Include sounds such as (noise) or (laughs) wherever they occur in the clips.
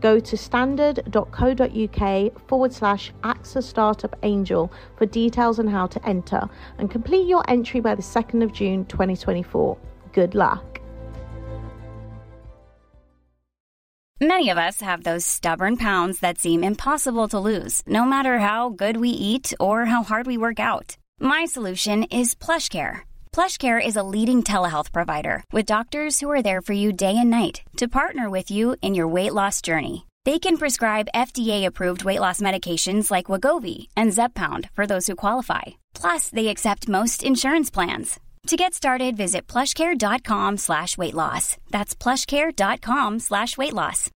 Go to standard.co.uk forward slash AXA Startup Angel for details on how to enter and complete your entry by the 2nd of June 2024. Good luck. Many of us have those stubborn pounds that seem impossible to lose, no matter how good we eat or how hard we work out. My solution is PlushCare. PlushCare is a leading telehealth provider with doctors who are there for you day and night to partner with you in your weight loss journey. They can prescribe FDA-approved weight loss medications like Wegovy and Zepbound for those who qualify. Plus, they accept most insurance plans. To get started, visit plushcare.com slash weight loss. That's plushcare.com slash weight loss.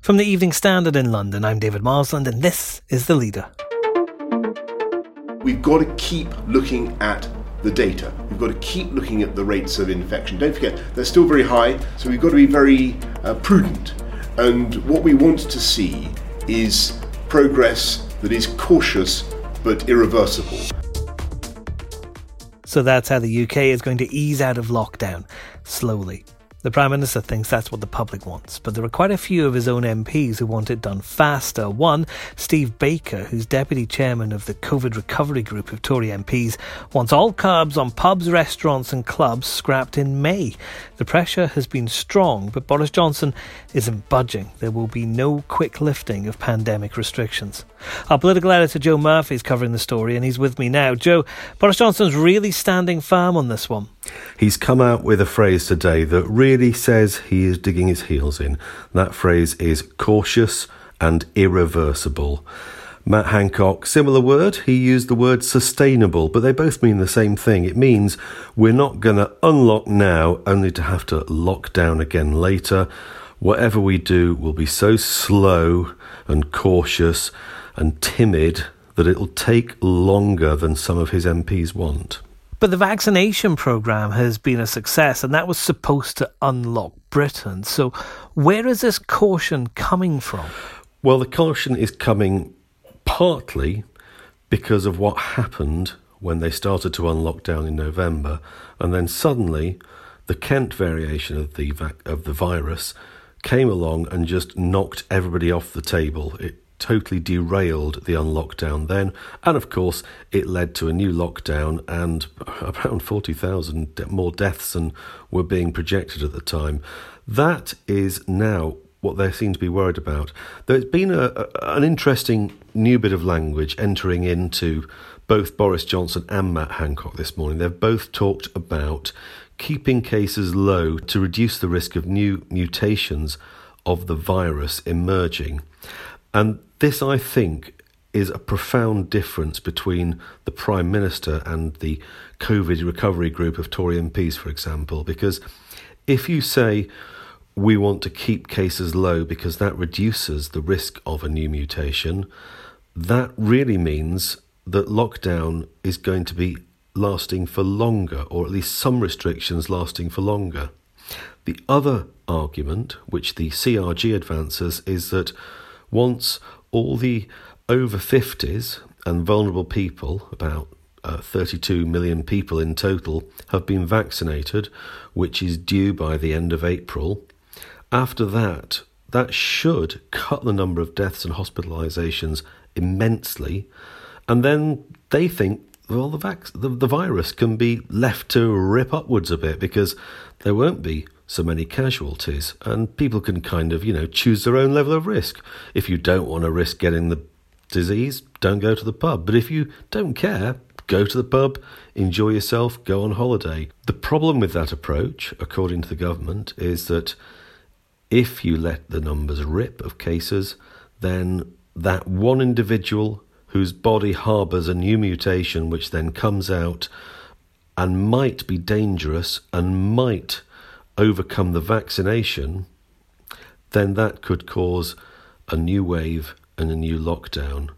From the Evening Standard in London, I'm David Marsland, and this is The Leader. We've got to keep looking at the data. We've got to keep looking at the rates of infection. Don't forget, they're still very high, so we've got to be very uh, prudent. And what we want to see is progress that is cautious but irreversible. So that's how the UK is going to ease out of lockdown, slowly. The Prime Minister thinks that's what the public wants, but there are quite a few of his own MPs who want it done faster. One, Steve Baker, who's deputy chairman of the COVID recovery group of Tory MPs, wants all curbs on pubs, restaurants, and clubs scrapped in May. The pressure has been strong, but Boris Johnson isn't budging. There will be no quick lifting of pandemic restrictions. Our political editor Joe Murphy is covering the story, and he's with me now. Joe, Boris Johnson's really standing firm on this one. He's come out with a phrase today that really says he is digging his heels in. That phrase is cautious and irreversible. Matt Hancock, similar word, he used the word sustainable, but they both mean the same thing. It means we're not going to unlock now only to have to lock down again later. Whatever we do will be so slow and cautious and timid that it'll take longer than some of his MPs want. But the vaccination programme has been a success, and that was supposed to unlock Britain. So, where is this caution coming from? Well, the caution is coming partly because of what happened when they started to unlock down in November, and then suddenly the Kent variation of the of the virus came along and just knocked everybody off the table. It totally derailed the unlockdown then. And of course, it led to a new lockdown and (laughs) around 40,000 more deaths than were being projected at the time. That is now what they seem to be worried about. There's been a, a, an interesting new bit of language entering into both Boris Johnson and Matt Hancock this morning. They've both talked about keeping cases low to reduce the risk of new mutations of the virus emerging. And this, I think, is a profound difference between the Prime Minister and the COVID recovery group of Tory MPs, for example, because if you say we want to keep cases low because that reduces the risk of a new mutation, that really means that lockdown is going to be lasting for longer, or at least some restrictions lasting for longer. The other argument, which the CRG advances, is that once all the over 50s and vulnerable people, about uh, 32 million people in total, have been vaccinated, which is due by the end of April. After that, that should cut the number of deaths and hospitalizations immensely. And then they think, well, the, vac- the, the virus can be left to rip upwards a bit because there won't be so many casualties, and people can kind of, you know, choose their own level of risk. If you don't want to risk getting the disease, don't go to the pub. But if you don't care, go to the pub, enjoy yourself, go on holiday. The problem with that approach, according to the government, is that if you let the numbers rip of cases, then that one individual whose body harbours a new mutation, which then comes out and might be dangerous and might overcome the vaccination, then that could cause a new wave and a new lockdown.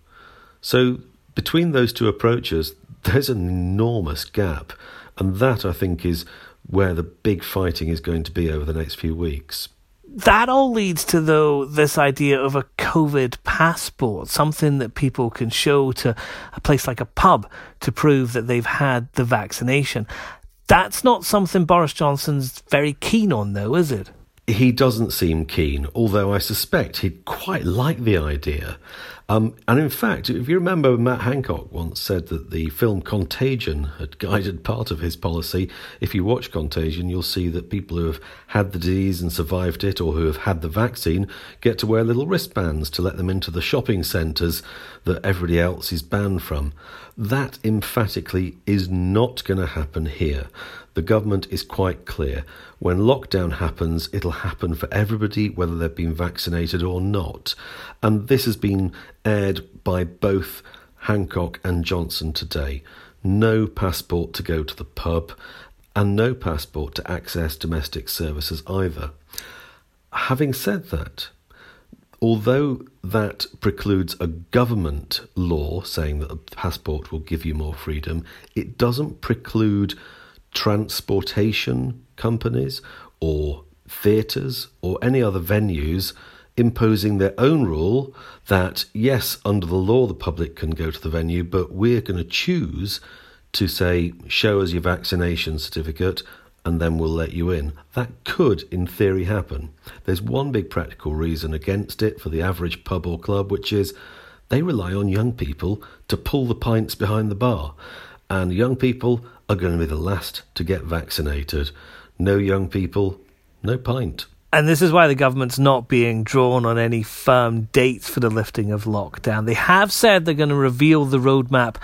So between those two approaches, there's an enormous gap. And that, I think, is where the big fighting is going to be over the next few weeks. That all leads to, though, this idea of a COVID passport, something that people can show to a place like a pub to prove that they've had the vaccination. That's not something Boris Johnson's very keen on, though, is it? He doesn't seem keen, although I suspect he'd quite like the idea. Um, and in fact, if you remember, Matt Hancock once said that the film Contagion had guided part of his policy. If you watch Contagion, you'll see that people who have had the disease and survived it, or who have had the vaccine, get to wear little wristbands to let them into the shopping centres that everybody else is banned from. That emphatically is not going to happen here. The government is quite clear. When lockdown happens, it'll happen for everybody, whether they've been vaccinated or not. And this has been aired by both Hancock and Johnson today. No passport to go to the pub, and no passport to access domestic services either. Having said that, although that precludes a government law saying that a passport will give you more freedom, it doesn't preclude transportation companies or theatres or any other venues imposing their own rule that, yes, under the law the public can go to the venue, but we're going to choose to say, show us your vaccination certificate and then we'll let you in. That could, in theory, happen. There's one big practical reason against it for the average pub or club, which is they rely on young people to pull the pints behind the bar. And young people are going to be the last to get vaccinated. No young people, no pint. And this is why the government's not being drawn on any firm dates for the lifting of lockdown. They have said they're going to reveal the roadmap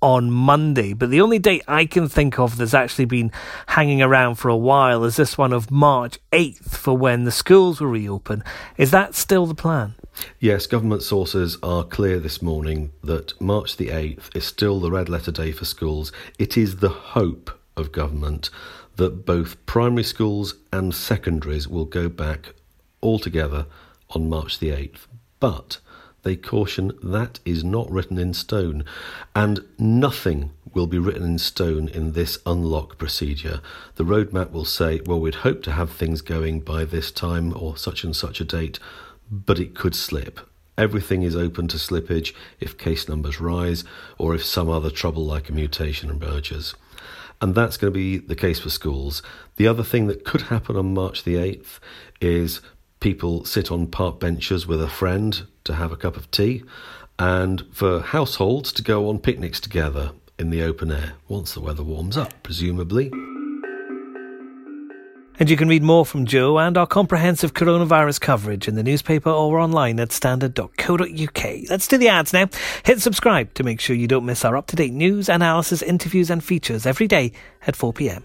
on Monday. But the only date I can think of that's actually been hanging around for a while is this one of March 8th for when the schools will reopen. Is that still the plan? Yes, government sources are clear this morning that March the 8th is still the red letter day for schools. It is the hope of government that both primary schools and secondaries will go back altogether on March the 8th. But they caution that is not written in stone, and nothing will be written in stone in this unlock procedure. The roadmap will say, well, we'd hope to have things going by this time or such and such a date, but it could slip. Everything is open to slippage if case numbers rise or if some other trouble like a mutation emerges. And that's going to be the case for schools. The other thing that could happen on March the 8th is people sit on park benches with a friend to have a cup of tea, and for households to go on picnics together in the open air once the weather warms up, presumably. And you can read more from Joe and our comprehensive coronavirus coverage in the newspaper or online at standard.co.uk. Let's do the ads now. Hit subscribe to make sure you don't miss our up to date news, analysis, interviews, and features every day at 4 pm.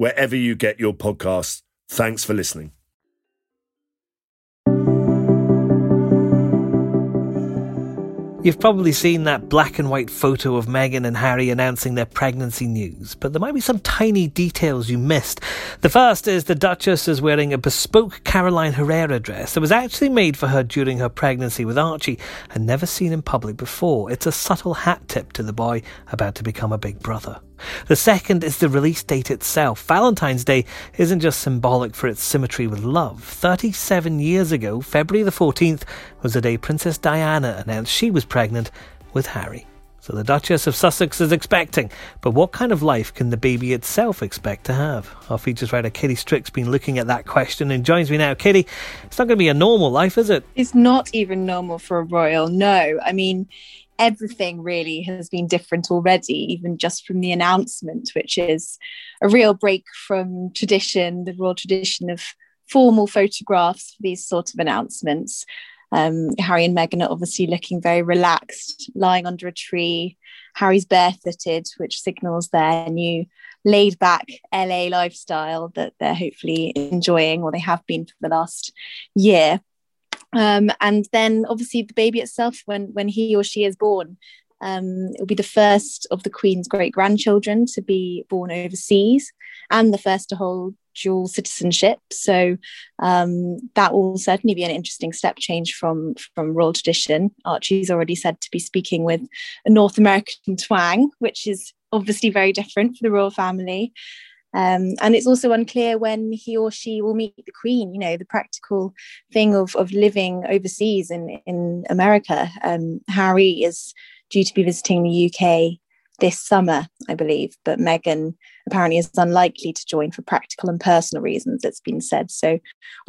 wherever you get your podcasts. Thanks for listening. You've probably seen that black and white photo of Meghan and Harry announcing their pregnancy news, but there might be some tiny details you missed. The first is the Duchess is wearing a bespoke Carolina Herrera dress that was actually made for her during her pregnancy with Archie and never seen in public before. It's a subtle hat tip to the boy about to become a big brother. The second is the release date itself. Valentine's Day isn't just symbolic for its symmetry with love. 37 years ago, February the 14th, was the day Princess Diana announced she was pregnant with Harry. So the Duchess of Sussex is expecting. But what kind of life can the baby itself expect to have? Our features writer Katie Strick's been looking at that question and joins me now. Katie, it's not going to be a normal life, is it? It's not even normal for a royal, no. I mean, everything really has been different already, even just from the announcement, which is a real break from tradition, the royal tradition of formal photographs for these sort of announcements. Um, Harry and Meghan are obviously looking very relaxed, lying under a tree. Harry's barefooted, which signals their new laid back LA lifestyle that they're hopefully enjoying or they have been for the last year. Um, and then obviously the baby itself, when when he or she is born, um, it will be the first of the Queen's great grandchildren to be born overseas and the first to hold dual citizenship. So um, that will certainly be an interesting step change from, from royal tradition. Archie's already said to be speaking with a North American twang, which is obviously very different for the royal family. Um, and it's also unclear when he or she will meet the Queen. You know, the practical thing of of living overseas in in America. Um, Harry is due to be visiting the UK this summer, I believe, but Meghan apparently is unlikely to join for practical and personal reasons, it's been said. So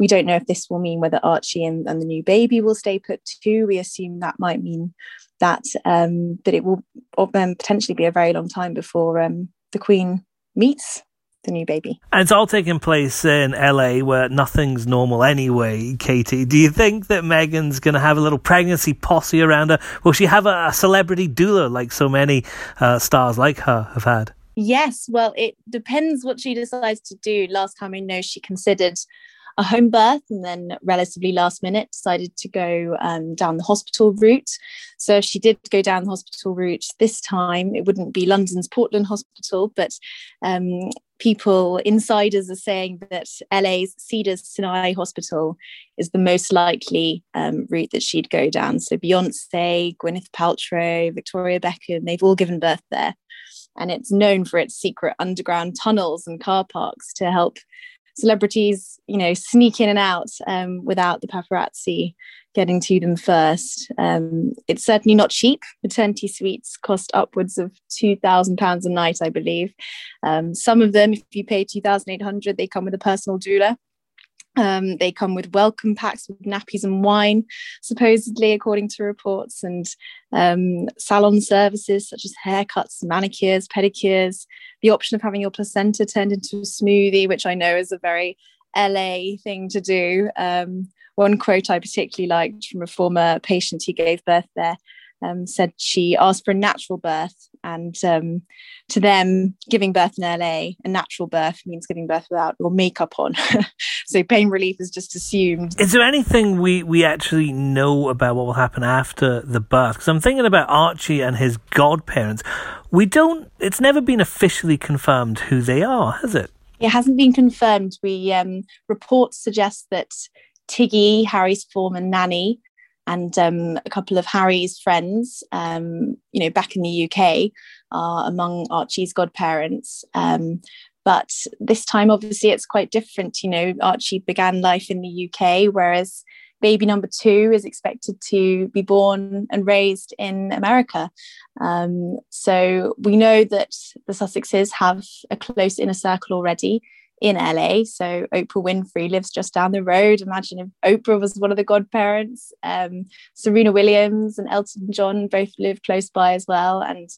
we don't know if this will mean whether Archie and, and the new baby will stay put too. We assume that might mean that um, that it will um, potentially be a very long time before um, the Queen meets the new baby. And it's all taking place in LA where nothing's normal anyway, Katie. Do you think that Meghan's going to have a little pregnancy posse around her? Will she have a, a celebrity doula like so many uh, stars like her have had? Yes, well, it depends what she decides to do. Last time I know, she considered a home birth and then relatively last minute decided to go um, down the hospital route. So if she did go down the hospital route this time, it wouldn't be London's Portland Hospital, but um, people, insiders are saying that LA's Cedars Sinai Hospital is the most likely um, route that she'd go down. So Beyonce, Gwyneth Paltrow, Victoria Beckham, they've all given birth there. And it's known for its secret underground tunnels and car parks to help celebrities, you know, sneak in and out um, without the paparazzi getting to them first. Um, it's certainly not cheap. Maternity suites cost upwards of two thousand pounds a night, I believe. Um, some of them, if you pay two thousand eight hundred, they come with a personal doula. Um, they come with welcome packs with nappies and wine, supposedly, according to reports, and um, salon services such as haircuts, manicures, pedicures, the option of having your placenta turned into a smoothie, which I know is a very LA thing to do. Um, one quote I particularly liked from a former patient who gave birth there um, said she asked for a natural birth. And um, to them, giving birth in LA, a natural birth means giving birth without your makeup on. (laughs) so pain relief is just assumed. Is there anything we, we actually know about what will happen after the birth? Because I'm thinking about Archie and his godparents. We don't, it's never been officially confirmed who they are, has it? It hasn't been confirmed. We um, reports suggest that Tiggy, Harry's former nanny, and um, a couple of Harry's friends, um, you know, back in the UK, are among Archie's godparents. Um, but this time, obviously, it's quite different. You know, Archie began life in the UK, whereas baby number two is expected to be born and raised in America. Um, so we know that the Sussexes have a close inner circle already in LA. So Oprah Winfrey lives just down the road. Imagine if Oprah was one of the godparents. Um, Serena Williams and Elton John both live close by as well and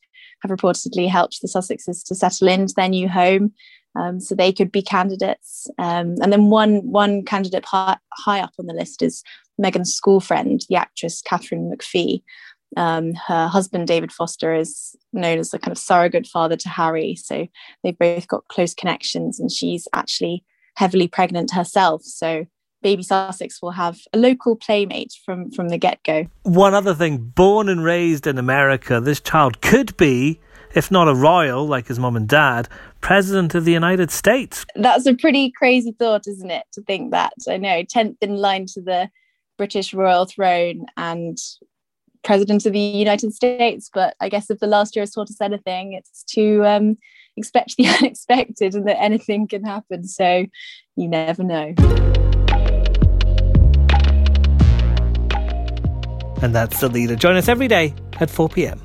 have reportedly helped the Sussexes to settle into their new home. Um, so they could be candidates. Um, and then one one candidate high, high up on the list is Meghan's school friend, the actress Katharine McPhee. Um, her husband, David Foster, is known as a kind of surrogate father to Harry. So they've both got close connections, and she's actually heavily pregnant herself. So baby Sussex will have a local playmate from, from the get go. One other thing born and raised in America, this child could be, if not a royal like his mom and dad, president of the United States. That's a pretty crazy thought, isn't it? To think that. I know, 10th in line to the British royal throne and president of the United States. But I guess if the last year has taught us anything, it's to um, expect the (laughs) unexpected and that anything can happen. So you never know. And that's the leader. Join us every day at 4 p.m.